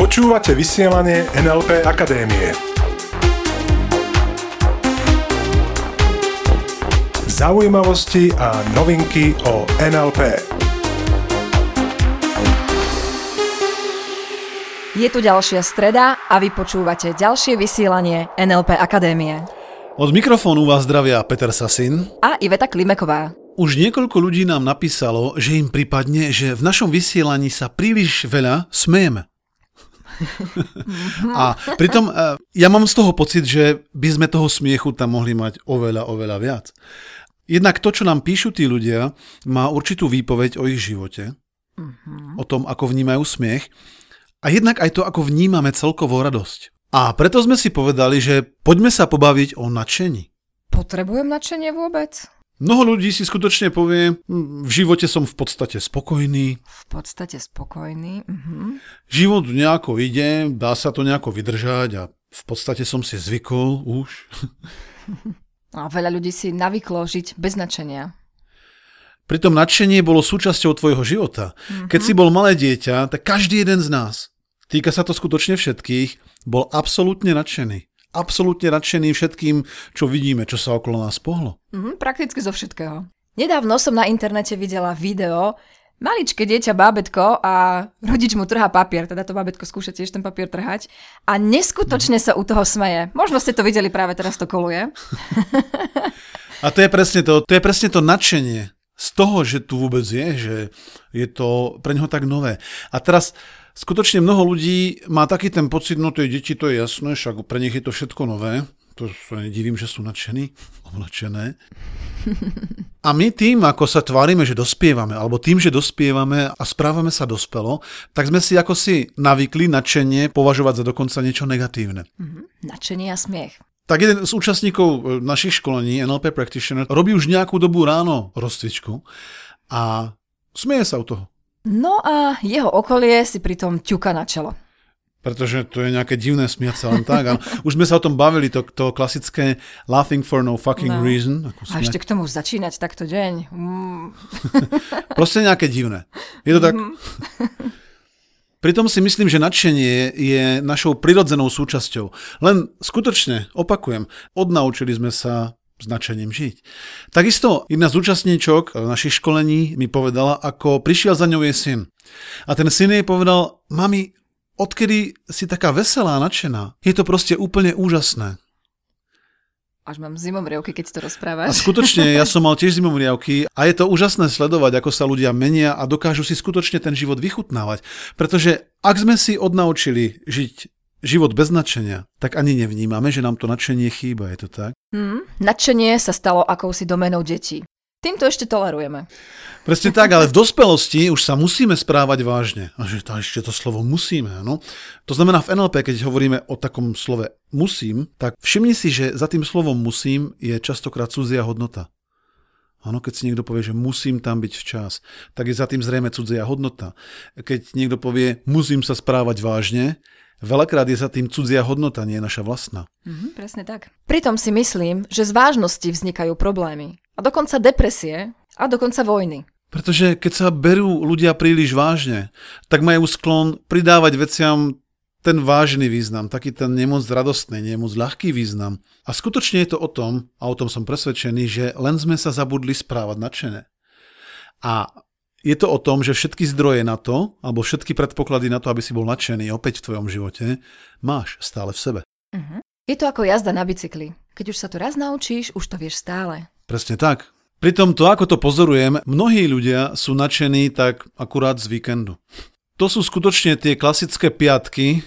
Počúvate vysielanie NLP Akadémie. Zaujímavosti a novinky o NLP. Je tu ďalšia streda a vy počúvate ďalšie vysielanie NLP Akadémie. Od mikrofónu vás zdravia Peter Sasin. A Iveta Klimeková. Už niekoľko ľudí nám napísalo, že im pripadne, že v našom vysielaní sa príliš veľa smejeme. A pritom e, ja mám z toho pocit, že by sme toho smiechu tam mohli mať oveľa, oveľa viac. Jednak to, čo nám píšu tí ľudia, má určitú výpoveď o ich živote, o tom, ako vnímajú smiech a jednak aj to, ako vnímame celkovú radosť. A preto sme si povedali, že poďme sa pobaviť o nadšení. Potrebujem nadšenie vôbec? Mnoho ľudí si skutočne povie, "Hm, v živote som v podstate spokojný, V podstate spokojný. Mhm. život nejako ide, dá sa to nejako vydržať a v podstate som si zvykol už. A veľa ľudí si navyklo žiť bez nadšenia. Pritom nadšenie bolo súčasťou tvojho života. Keď si bol malé dieťa, tak každý jeden z nás, týka sa to skutočne všetkých, bol absolútne nadšený. Absolútne nadšený všetkým, čo vidíme, čo sa okolo nás pohlo. Mhm, prakticky zo všetkého. Nedávno som na internete videla video, maličké dieťa bábetko a rodič mu trhá papier, teda to bábetko skúša tiež ten papier trhať a neskutočne sa u toho smeje. Možno ste to videli práve teraz to koluje. A to je presne to, to je presne to nadšenie z toho, že tu vôbec je, že je to pre neho tak nové. A teraz skutočne mnoho ľudí má taký ten pocit, no tie deti, to je jasné, však pre nich je to všetko nové. To sa nedivím, že sú nadšení, oblečené. A my tým, ako sa tvárime, že dospievame, alebo tým, že dospievame a správame sa dospelo, tak sme si ako si navykli nadšenie považovať za dokonca niečo negatívne. Mhm, nadšenie a smiech. Tak jeden z účastníkov e, našich školení, NLP Practitioner, robí už nejakú dobu ráno rozcvičku a smieje sa u toho. No a jeho okolie si pritom ťuka na čelo. Pretože to je nejaké divné smiať sa len tak. Už sme sa o tom bavili, to, to klasické laughing for no fucking No. reason. Ako A smiať. ešte k tomu začínať takto deň. Mm. Proste nejaké divné. Je to tak? Pritom si myslím, že nadšenie je našou prirodzenou súčasťou. Len skutočne, opakujem, odnaučili sme sa s nadšením žiť. Takisto jedna z účastníčok našich školení mi povedala, ako prišiel za ňou jej syn. A ten syn jej povedal, mami, odkedy si taká veselá, nadšená, je to proste úplne úžasné. Až mám zimomrievky, keď si to A rozprávaš. skutočne, ja som mal tiež zimomriavky a je to úžasné sledovať, ako sa ľudia menia a dokážu si skutočne ten život vychutnávať. Pretože ak sme si odnaučili žiť život bez nadšenia, tak ani nevnímame, že nám to nadšenie chýba, je to tak? Hm, nadšenie sa stalo akousi domenou detí. Týmto ešte tolerujeme. Presne tak, ale v dospelosti už sa musíme správať vážne. A že to ešte to slovo musíme, áno. To znamená v NLP, keď hovoríme o takom slove musím, tak všimni si, že za tým slovom musím je častokrát cudzia hodnota. Áno, keď si niekto povie, že musím tam byť včas, tak je za tým zrejme cudzia hodnota. Keď niekto povie, musím sa správať vážne, veľakrát je za tým cudzia hodnota, nie naša vlastná. Mhm, presne tak. Pritom si myslím, že z vážnosti vznikajú problémy. A dokonca depresie a dokonca vojny. Pretože keď sa berú ľudia príliš vážne, tak majú sklon pridávať veciam ten vážny význam, taký ten nemoc radostný, nemoc ľahký význam. A skutočne je to o tom, a o tom som presvedčený, že len sme sa zabudli správať nadšené. A je to o tom, že všetky zdroje na to, alebo všetky predpoklady na to, aby si bol nadšený opäť v tvojom živote, máš stále v sebe. Je to ako jazda na bicykli. Keď už sa to raz naučíš, už to vieš stále. Presne tak. Pritom to, ako to pozorujem, mnohí ľudia sú nadšení tak akurát z víkendu. To sú skutočne tie klasické piatky,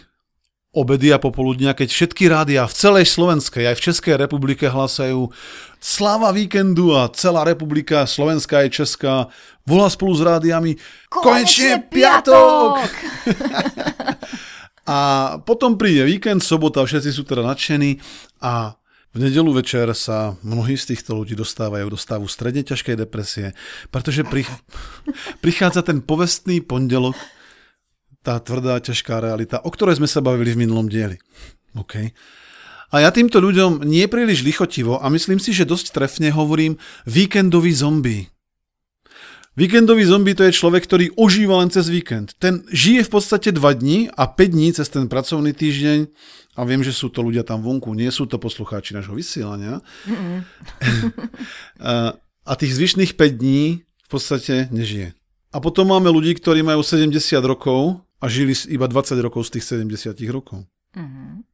obedy a popoludnia, keď všetky rádia v celej Slovenskej, aj v Českej republike hlasajú Sláva víkendu a celá republika, Slovenská aj Česká, volá spolu s rádiami Konečne piatok! A potom príde víkend, sobota, všetci sú teda nadšení a v nedelu večer sa mnohí z týchto ľudí dostávajú do stavu stredne ťažkej depresie, pretože prich- prichádza ten povestný pondelok, tá tvrdá, ťažká realita, o ktorej sme sa bavili v minulom dieli. OK. A ja týmto ľuďom nie príliš lichotivo a myslím si, že dosť trefne hovorím víkendový zombie. Víkendový zombie to je človek, ktorý ožíva len cez víkend. Ten žije v podstate 2 dní a 5 dní cez ten pracovný týždeň a viem, že sú to ľudia tam vonku, nie sú to poslucháči nášho vysielania. a, a tých zvyšných 5 dní v podstate nežije. A potom máme ľudí, ktorí majú 70 rokov a žili iba 20 rokov z tých 70 rokov. Mm-hmm.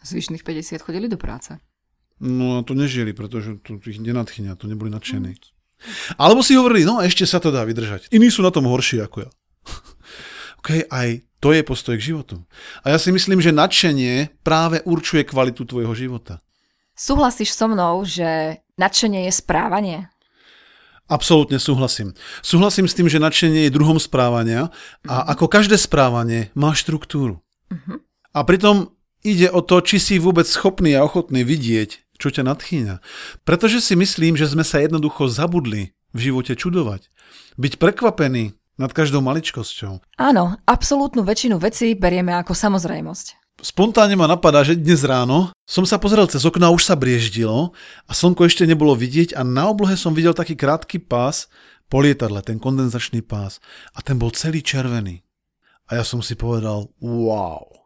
Zvyšných 50 chodili do práce. No a to nežili, pretože to ich nenadchynia, to neboli nadšení. Alebo si hovorili, no ešte sa to dá vydržať. Iní sú na tom horší ako ja. OK, aj to je postoj k životu. A ja si myslím, že nadšenie práve určuje kvalitu tvojho života. Súhlasíš so mnou, že nadšenie je správanie? Absolútne súhlasím. Súhlasím s tým, že nadšenie je druhom správania a uh-huh. ako každé správanie má štruktúru. Uh-huh. A pritom ide o to, či si vôbec schopný a ochotný vidieť, čo ťa nadchýňa. Pretože si myslím, že sme sa jednoducho zabudli v živote čudovať. Byť prekvapený nad každou maličkosťou. Áno, absolútnu väčšinu vecí berieme ako samozrejmosť. Spontánne ma napadá, že dnes ráno som sa pozrel cez okno a už sa brieždilo a slnko ešte nebolo vidieť a na oblohe som videl taký krátky pás po lietadle, ten kondenzačný pás a ten bol celý červený. A ja som si povedal, wow.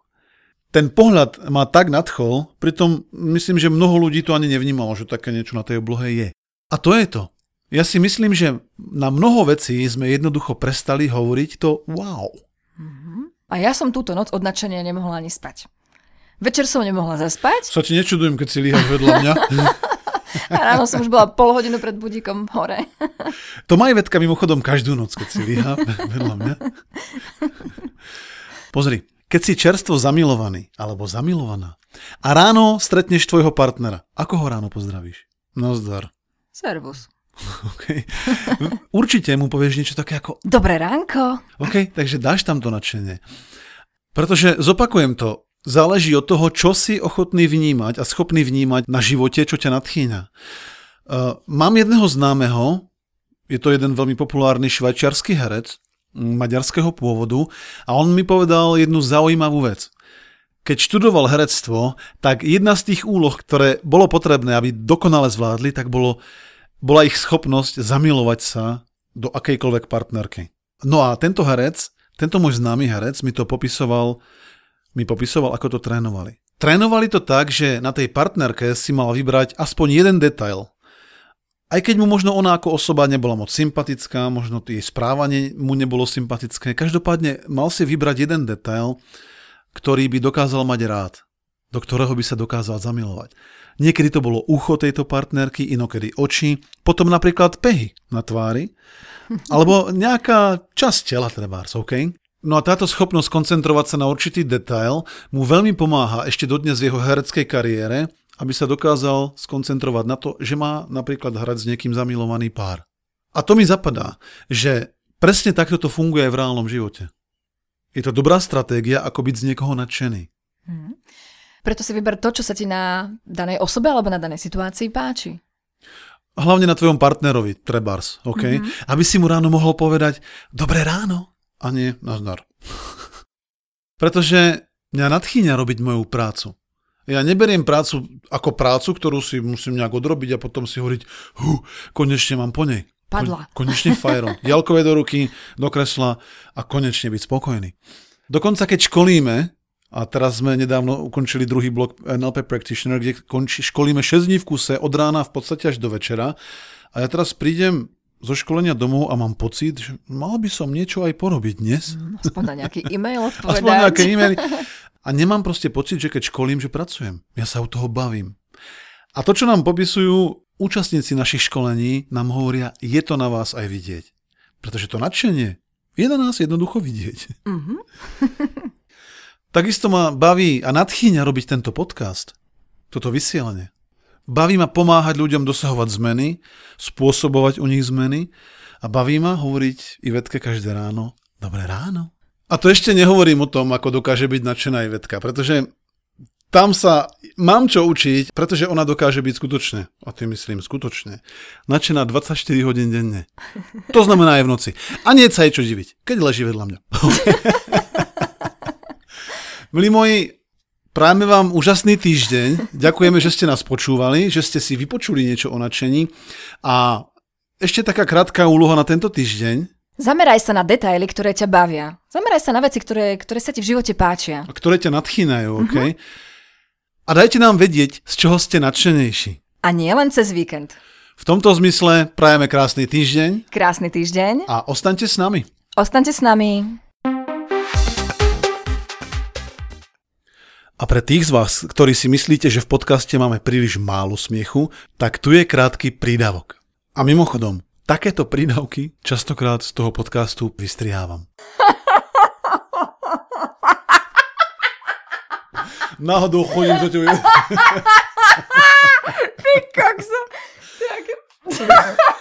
Ten pohľad ma tak nadchol, pritom myslím, že mnoho ľudí to ani nevnímalo, že také niečo na tej oblohe je. A to je to. Ja si myslím, že na mnoho vecí sme jednoducho prestali hovoriť to wow. Mm-hmm. A ja som túto noc od nadšenia nemohla ani spať. Večer som nemohla zaspať. Sa ti nečudujem, keď si líhaš vedľa mňa. A ráno som už bola pol hodinu pred budíkom hore. To má aj vedka mimochodom každú noc, keď si líha vedľa mňa. Pozri, keď si čerstvo zamilovaný alebo zamilovaná a ráno stretneš tvojho partnera, ako ho ráno pozdravíš? No zdar. Servus. Okay. Určite mu povieš niečo také ako... Dobré ránko. OK, takže dáš tam to nadšenie. Pretože, zopakujem to, záleží od toho, čo si ochotný vnímať a schopný vnímať na živote, čo ťa nadchýňa. Uh, mám jedného známeho, je to jeden veľmi populárny švajčiarsky herec, maďarského pôvodu a on mi povedal jednu zaujímavú vec. Keď študoval herectvo, tak jedna z tých úloh, ktoré bolo potrebné, aby dokonale zvládli, tak bolo bola ich schopnosť zamilovať sa do akejkoľvek partnerky. No a tento herec, tento môj známy herec mi to popisoval, mi popisoval, ako to trénovali. Trénovali to tak, že na tej partnerke si mal vybrať aspoň jeden detail. Aj keď mu možno ona ako osoba nebola moc sympatická, možno jej správanie mu nebolo sympatické, každopádne mal si vybrať jeden detail, ktorý by dokázal mať rád, do ktorého by sa dokázal zamilovať. Niekedy to bolo ucho tejto partnerky, inokedy oči, potom napríklad pehy na tvári, alebo nejaká časť tela trebárs, OK? No a táto schopnosť koncentrovať sa na určitý detail mu veľmi pomáha ešte dodnes v jeho hereckej kariére, aby sa dokázal skoncentrovať na to, že má napríklad hrať s niekým zamilovaný pár. A to mi zapadá, že presne takto to funguje aj v reálnom živote. Je to dobrá stratégia, ako byť z niekoho nadšený. Mm. Preto si vyber to, čo sa ti na danej osobe alebo na danej situácii páči. Hlavne na tvojom partnerovi, trebars, OK? Mm-hmm. Aby si mu ráno mohol povedať, dobré ráno, a nie nazdar. Pretože mňa nadchýňa robiť moju prácu. Ja neberiem prácu ako prácu, ktorú si musím nejak odrobiť a potom si hovoriť, hu, konečne mám po nej. Padla. Kon, konečne fajro. Jalkové do ruky, do kresla a konečne byť spokojný. Dokonca keď školíme, a teraz sme nedávno ukončili druhý blok NLP Practitioner, kde konči, školíme 6 dní v kuse od rána v podstate až do večera. A ja teraz prídem zo školenia domov a mám pocit, že mal by som niečo aj porobiť dnes. Mm, aspoň na nejaký e-mail odpovedať. Aspoň nejaké e-maily. A nemám proste pocit, že keď školím, že pracujem. Ja sa u toho bavím. A to, čo nám popisujú účastníci našich školení, nám hovoria, je to na vás aj vidieť. Pretože to nadšenie je na nás jednoducho vidieť. Mm-hmm. Takisto ma baví a nadchýňa robiť tento podcast, toto vysielanie. Baví ma pomáhať ľuďom dosahovať zmeny, spôsobovať u nich zmeny a baví ma hovoriť Ivetke každé ráno, dobré ráno. A to ešte nehovorím o tom, ako dokáže byť nadšená Ivetka, pretože tam sa mám čo učiť, pretože ona dokáže byť skutočne, a tým myslím skutočne, nadšená 24 hodín denne. To znamená aj v noci. A nie sa jej čo diviť, keď leží vedľa mňa. Milí moji, Prajeme vám úžasný týždeň. Ďakujeme, že ste nás počúvali, že ste si vypočuli niečo o nadšení a ešte taká krátka úloha na tento týždeň, Zameraj sa na detaily, ktoré ťa bavia. Zameraj sa na veci, ktoré, ktoré sa ti v živote páčia. a ktoré ťa nadchýnajú, OK? Mhm. A dajte nám vedieť, z čoho ste nadšenejší. A nie len cez víkend. V tomto zmysle prajeme krásny týždeň Krásny týždeň. a ostaňte s nami. Ostaňte s nami. A pre tých z vás, ktorí si myslíte, že v podcaste máme príliš málo smiechu, tak tu je krátky prídavok. A mimochodom, takéto prídavky častokrát z toho podcastu vystrihávam. Náhodou chodím za tebou. Ty kokso. Tak.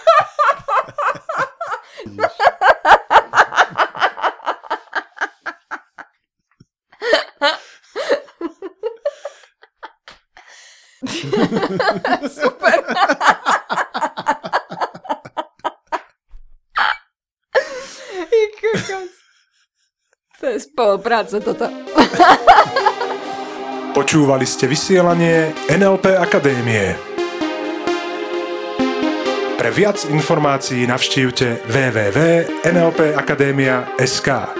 To je spolupráca toto. Počúvali ste vysielanie NLP Akadémie. Pre viac informácií navštívte www.nlpakademia.sk